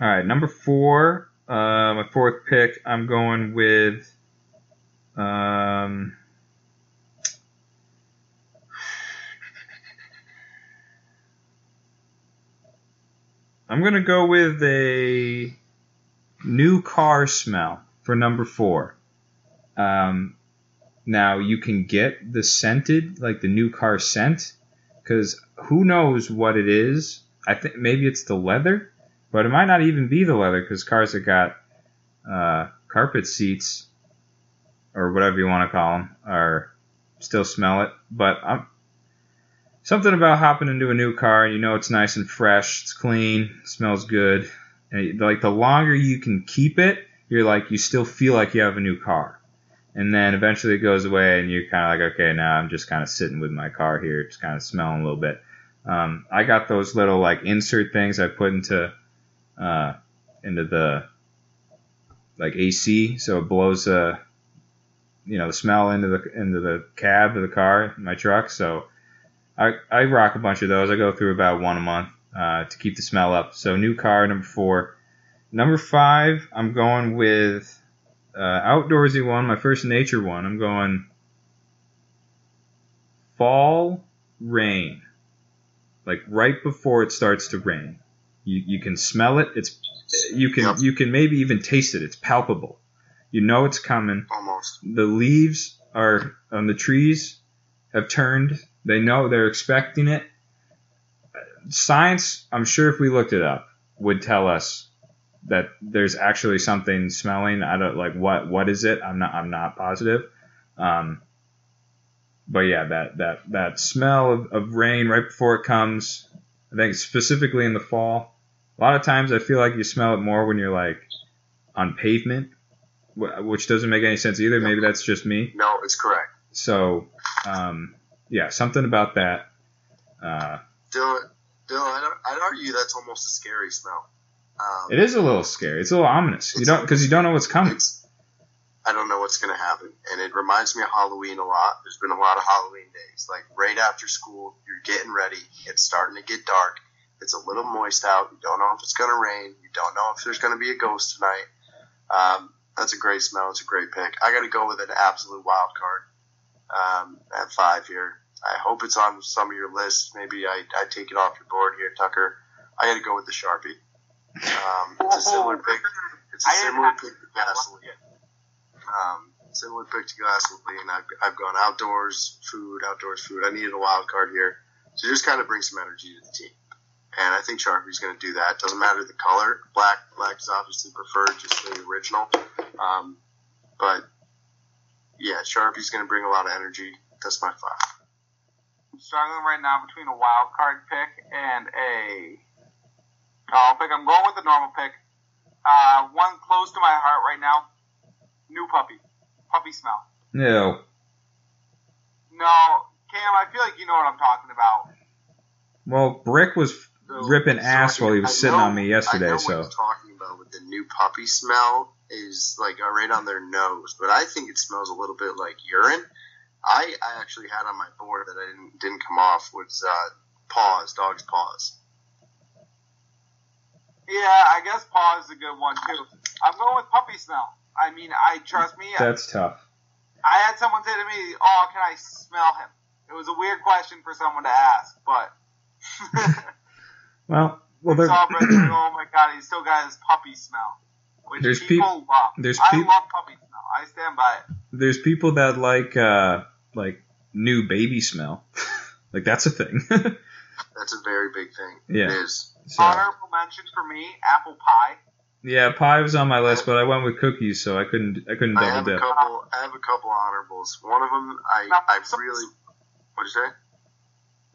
all right, number four, uh, my fourth pick. I'm going with. Um, I'm gonna go with a new car smell for number four. Um, now you can get the scented, like the new car scent, because who knows what it is. I think maybe it's the leather, but it might not even be the leather because cars that got uh, carpet seats or whatever you want to call them are still smell it. But I'm, something about hopping into a new car, you know it's nice and fresh, it's clean, smells good, and like the longer you can keep it, you're like you still feel like you have a new car. And then eventually it goes away and you're kind of like okay now i'm just kind of sitting with my car here just kind of smelling a little bit. Um, i got those little like insert things i put into uh, into the like ac so it blows uh you know the smell into the into the cab of the car my truck. So i i rock a bunch of those. I go through about one a month uh, to keep the smell up. So new car number four number five i'm going with uh, outdoorsy one, my first nature one. I'm going fall rain, like right before it starts to rain. You you can smell it. It's you can Yep. you can maybe even taste it. It's palpable. You know it's coming. Almost. The leaves are on the trees have turned. They know they're expecting it. Science, I'm sure if we looked it up, would tell us that there's actually something smelling. I don't like what what is it? I'm not I'm not positive. Um, but yeah, that that that smell of, of rain right before it comes. I think specifically in the fall. A lot of times I feel like you smell it more when you're like on pavement, which doesn't make any sense either. Maybe that's just me. No, it's correct. So um, yeah, something about that. Uh, Dylan, Dylan, I'd, I'd argue that's almost a scary smell. Um, it is a little scary. It's a little ominous. You don't because you don't know what's coming. I don't know what's going to happen. And it reminds me of Halloween a lot. There's been a lot of Halloween days. Like right after school, you're getting ready. It's starting to get dark. It's a little moist out. You don't know if it's going to rain. You don't know if there's going to be a ghost tonight. Um, that's a great smell. It's a great pick. I got to go with an absolute wild card um, at five here. I hope it's on some of your lists. Maybe I, I take it off your board here, Tucker. I got to go with the Sharpie. Um, it's a similar pick. It's a similar pick to pick that one. gasoline. Um, similar pick to gasoline. I've, I've gone outdoors, food, outdoors, food. I needed a wild card here to just kind of bring some energy to the team. And I think Sharpie's going to do that. Doesn't matter the color. Black, black is obviously preferred, just the original. Um, but yeah, Sharpie's going to bring a lot of energy. That's my five. I'm struggling right now between a wild card pick and a. Oh, pick. I'm going with the normal pick. Uh, one close to my heart right now. New puppy. Puppy smell. No. No, Cam. I feel like you know what I'm talking about. Well, Brick was So- ripping so ass while he was I sitting know- on me yesterday. I know So what you're talking about with the new puppy smell is like uh, right on their nose, but I think it smells a little bit like urine. I, I actually had on my board that I didn't didn't come off was uh, paws, dog's paws. Yeah, I guess paw is a good one too. I'm going with puppy smell. I mean, I trust me. that's tough. I had someone say to me, "Oh, can I smell him?" It was a weird question for someone to ask, but Well, well, there, saw Brett like, "Oh my god, he's still got his puppy smell," which There's people peop- love. there's I peop- love puppy smell. I stand by it. there's people that like uh, like new baby smell. like that's a thing. That's a very big thing. Yeah. It is. so, Honorable mention for me: apple pie. yeah, pie was on my list, but I went with cookies, so I couldn't I couldn't I double have a couple. I have a couple honorables. One of them, I I really. What'd you say?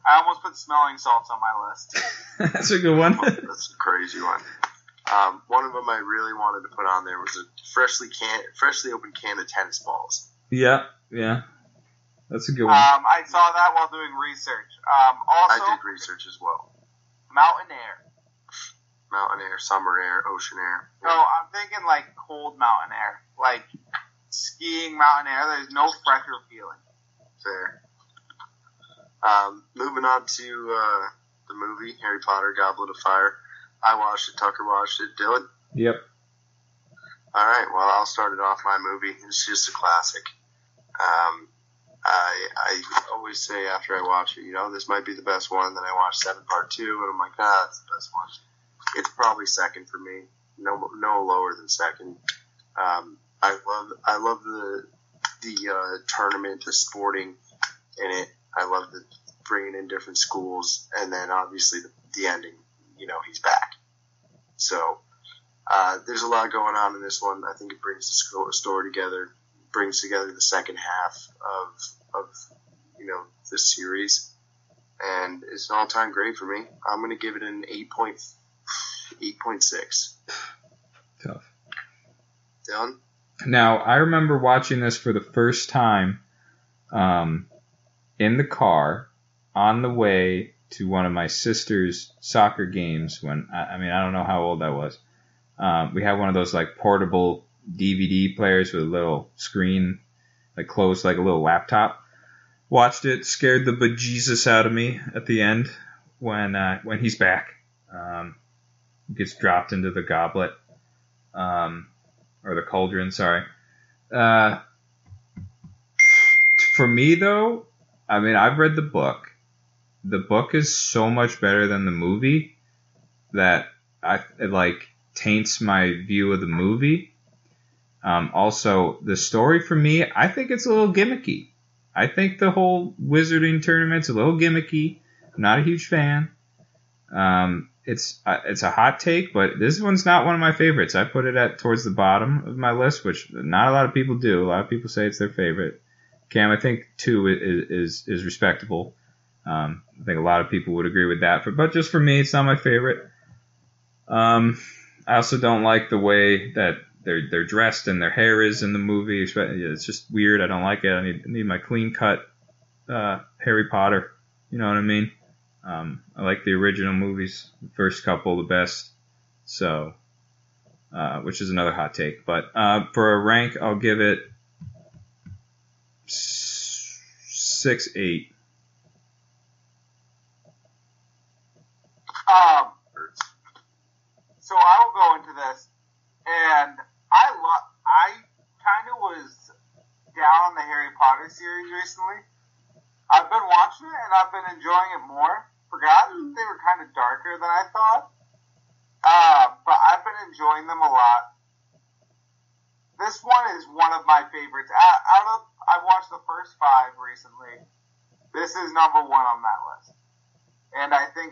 I almost put smelling salts on my list. That's a good one. That's a crazy one. Um, one of them I really wanted to put on there was a freshly can, freshly opened can of tennis balls. yeah, yeah. That's a good one. Um, I saw that while doing research. Um, also, I did research as well. mountain air. Mountain air, summer air, ocean air. No, I'm thinking like cold mountain air, like skiing mountain air. There's no fresher feeling. Fair. Um, moving on to uh, the movie Harry Potter: Goblet of Fire. I watched it. Tucker watched it. Dylan. yep. All right. Well, I'll start it off. My movie. It's just a classic. Um, I I always say after I watch it, you know, this might be the best one. Then I watch Seven Part Two, and I'm like, ah, that's the best one. It's probably second for me. No no lower than second. Um, I love I love the the uh, tournament, the sporting in it. I love the bringing in different schools, and then obviously the, the ending. You know, he's back. So uh, there's a lot going on in this one. I think it brings the story together, brings together the second half of of know the series, and it's an all time great for me. I'm gonna give it an eight point eight point six. Tough. Dylan, Now, I remember watching this for the first time um, in the car on the way to one of my sister's soccer games when, I, I mean, I don't know how old I was. Um, we had one of those like portable DVD players with a little screen, like closed like a little laptop. Watched it, scared the bejesus out of me at the end when uh, when he's back. Um, gets dropped into the goblet. Um, or the cauldron, sorry. Uh, for me though, I mean, I've read the book. The book is so much better than the movie that I it like taints my view of the movie. Um, also, the story for me, I think it's a little gimmicky. I think the whole wizarding tournament's a little gimmicky. I'm not a huge fan. Um, it's uh, it's a hot take, but this one's not one of my favorites. I put it at towards the bottom of my list, which not a lot of people do. A lot of people say it's their favorite. Cam, I think two is is, is respectable. Um, I think a lot of people would agree with that. For, but just for me, it's not my favorite. Um, I also don't like the way that they're they're dressed and their hair is in the movie. It's just weird. I don't like it. I need need my clean cut uh, Harry Potter. You know what I mean? Um, I like the original movies, the first couple the best. So, uh, which is another hot take. But uh, for a rank, I'll give it six eight. Um, so I will go into this, and I love. I kind of was down on the Harry Potter series recently. I've been watching it, and I've been enjoying it more. Forgot they were kind of darker than I thought, uh, but I've been enjoying them a lot. This one is one of my favorites. Out out of I watched the first five recently. This is number one on that list, and I think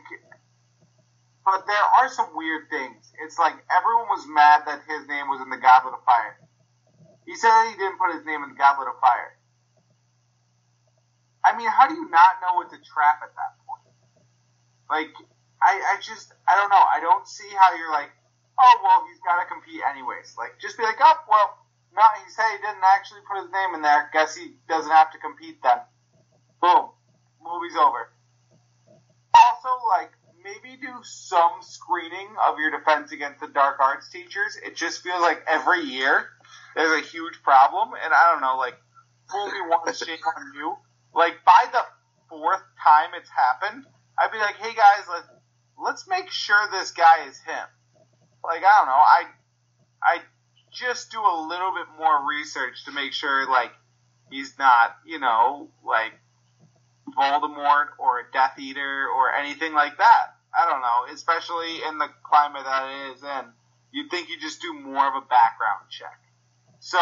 but there are some weird things. It's like everyone was mad that his name was in the Goblet of Fire. He said he didn't put his name in the Goblet of Fire. I mean, how do you not know it's a trap at that point? Like, I, I just, I don't know. I don't see how you're like, oh, well, he's got to compete anyways. Like, just be like, oh, well, no, he said he didn't actually put his name in there. Guess he doesn't have to compete then. Boom. Movie's over. Also, like, maybe do some screening of your defense against the dark arts teachers. It just feels like every year there's a huge problem, and I don't know, like, fool me once, shame on you. Like, by the fourth time it's happened, I'd be like, hey guys, let's let's make sure this guy is him. Like, I don't know, I I just do a little bit more research to make sure, like, he's not, you know, like Voldemort or a Death Eater or anything like that. I don't know, especially in the climate that it is in. You'd think you just do more of a background check. So,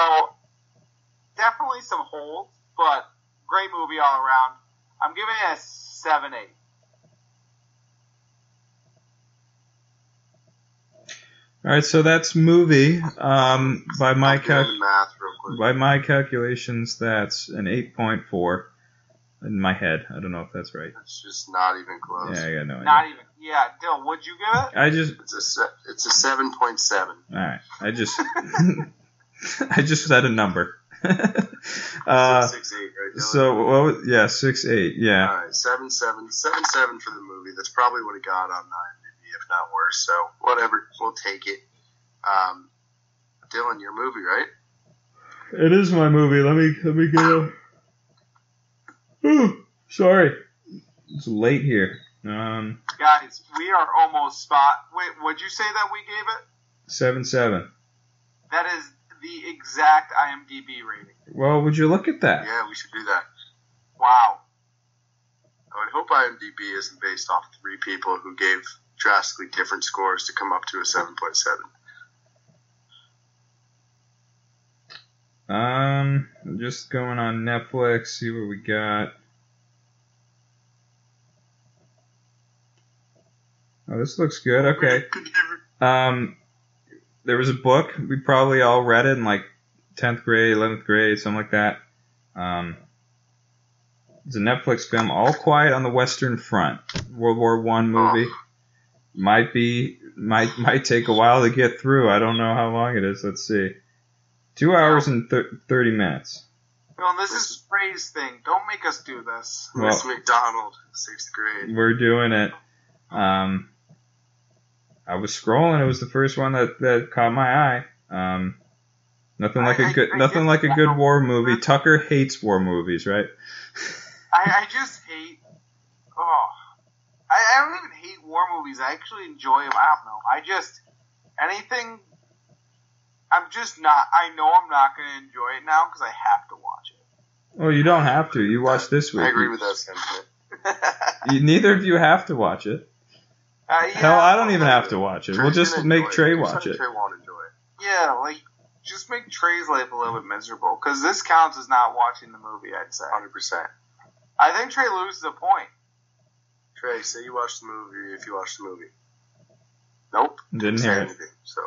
definitely some holes, but great movie all around. I'm giving it a 7 8. All right, so that's movie. Um, by my I'm cal- math real quick. by my calculations, that's an eight point four. in my head. I don't know if that's right. It's just not even close. Yeah, I got no idea. Not even. Yeah, Dill, what'd you give it? I just It's a se- it's a seven point seven. all right. I just I just said a number. uh, six right? So what? Was, yeah, six eight. Yeah. All right, seven seven seven seven for the movie. That's probably what it got on IMDb, if not worse. So whatever, we'll take it. Um, Dylan, your movie, right? It is my movie. Let me let me get a. Ooh, sorry, it's late here. Um, Guys, we are almost spot. Wait, what'd you say that we gave it? seven seven. That is the exact IMDb rating. Well, would you look at that? Yeah, we should do that. Wow. I would hope IMDb isn't based off three people who gave drastically different scores to come up to a seven point seven. Um, just going on Netflix, see what we got. Oh, this looks good. Okay. Um, there was a book. We probably all read it in like tenth grade, eleventh grade, something like that. Um, it's a Netflix film, All Quiet on the Western Front, World War One movie. Might be might might take a while to get through. I don't know how long it is. Let's see. Two hours and thir- thirty minutes. Well, this is Trey's thing. Don't make us do this. Well- Miss McDonald, sixth grade. We're doing it. Um, I was scrolling. It was the first one that, that caught my eye. Um, nothing like I- a good I- I nothing like a good war movie. Tucker hates war movies, right? I, I just hate. Oh, I, I don't even hate war movies. I actually enjoy them. I don't know. I just anything. I'm just not. I know I'm not going to enjoy it now because I have to watch it. Well, you don't have to. You watch this week. I agree with that sentiment. Neither of you have to watch it. Uh, yeah, Hell, I don't even have to watch it. We'll just make Trey You're watch saying it. Trey won't enjoy it. Yeah, like just make Trey's life a little bit miserable because this counts as not watching the movie. I'd say. Hundred percent. I think Trey loses a point. Trey, say you watched the movie if you watched the movie. Nope. Didn't say hear it. anything. So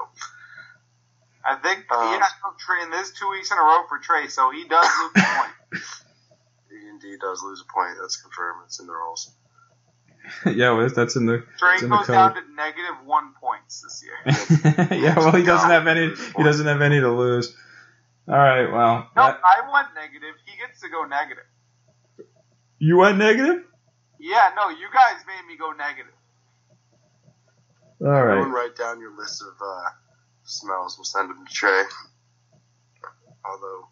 I think Um, yeah, no, Trey, and this two weeks in a row for Trey, so he does lose a point. he indeed does lose a point. That's confirmed. It's in the rules. yeah, well, that's in the. Trey It's in the goes code. down to negative one points this year. yeah, well, he doesn't have any. He doesn't have any to lose. All right, well, No, that- I went negative. He gets to go negative. you went negative. Yeah, no, you guys made me go negative. All right. Everyone right. write down your list of uh, smells. We'll send them to Trey. Although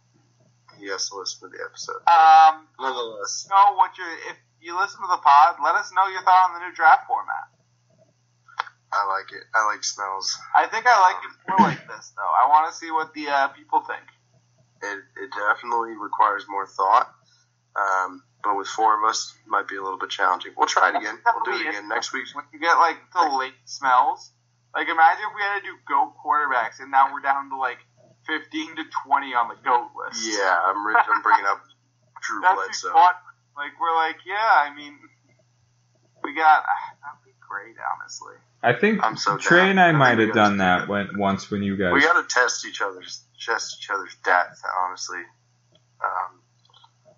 he has to listen to the episode. Um, Nonetheless, know what you if you listen to the pod, let us know your thought on the new draft format. I like it. I like smells. I think I like it more like this though. I want to see what the uh, people think. It, it definitely requires more thought. Um, but with four of us, it might be a little bit challenging. We'll try it again. We'll do it again next week. When you get like the late smells, like imagine if we had to do goat quarterbacks and now we're down to like fifteen to twenty on the goat list. Yeah, I'm, re- I'm bringing up Drew Bledsoe. fun. Like we're like, yeah, I mean, we got that'd be great, honestly. I think I'm so Trey down. and I I might have done that when, once when you guys. We got to test each other's test each other's depth. Honestly. Um,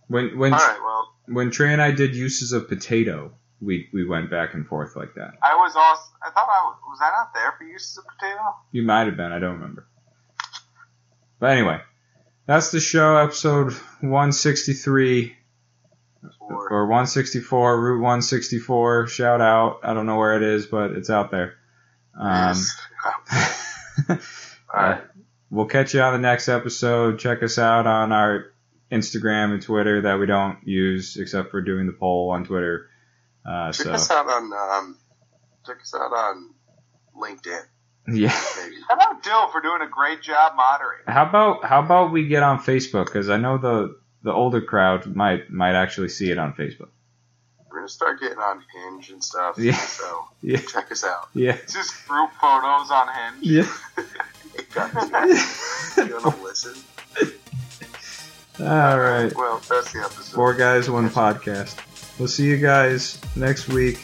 when when all right. Well, when Trey and I did uses of potato, we we went back and forth like that. I was also, I thought I was, was I not there for uses of potato? You might have been. I don't remember. But anyway, that's the show. Episode 163 for or 164, Route 164. Shout out. I don't know where it is, but it's out there. Um, all right. we'll catch you on the next episode. Check us out on our Instagram and Twitter that we don't use except for doing the poll on Twitter. Uh, Check so us out on um, check us out on LinkedIn. yeah. How about out Dill for doing a great job moderating. How about how about we get on Facebook because I know the the older crowd might might actually see it on Facebook. We're gonna start getting on Hinge and stuff. Yeah. So Yeah. check us out. Yeah. It's just group photos on Hinge. Yeah. you wanna listen? All right. Well, that's the episode. Four guys, one podcast. We'll see you guys next week.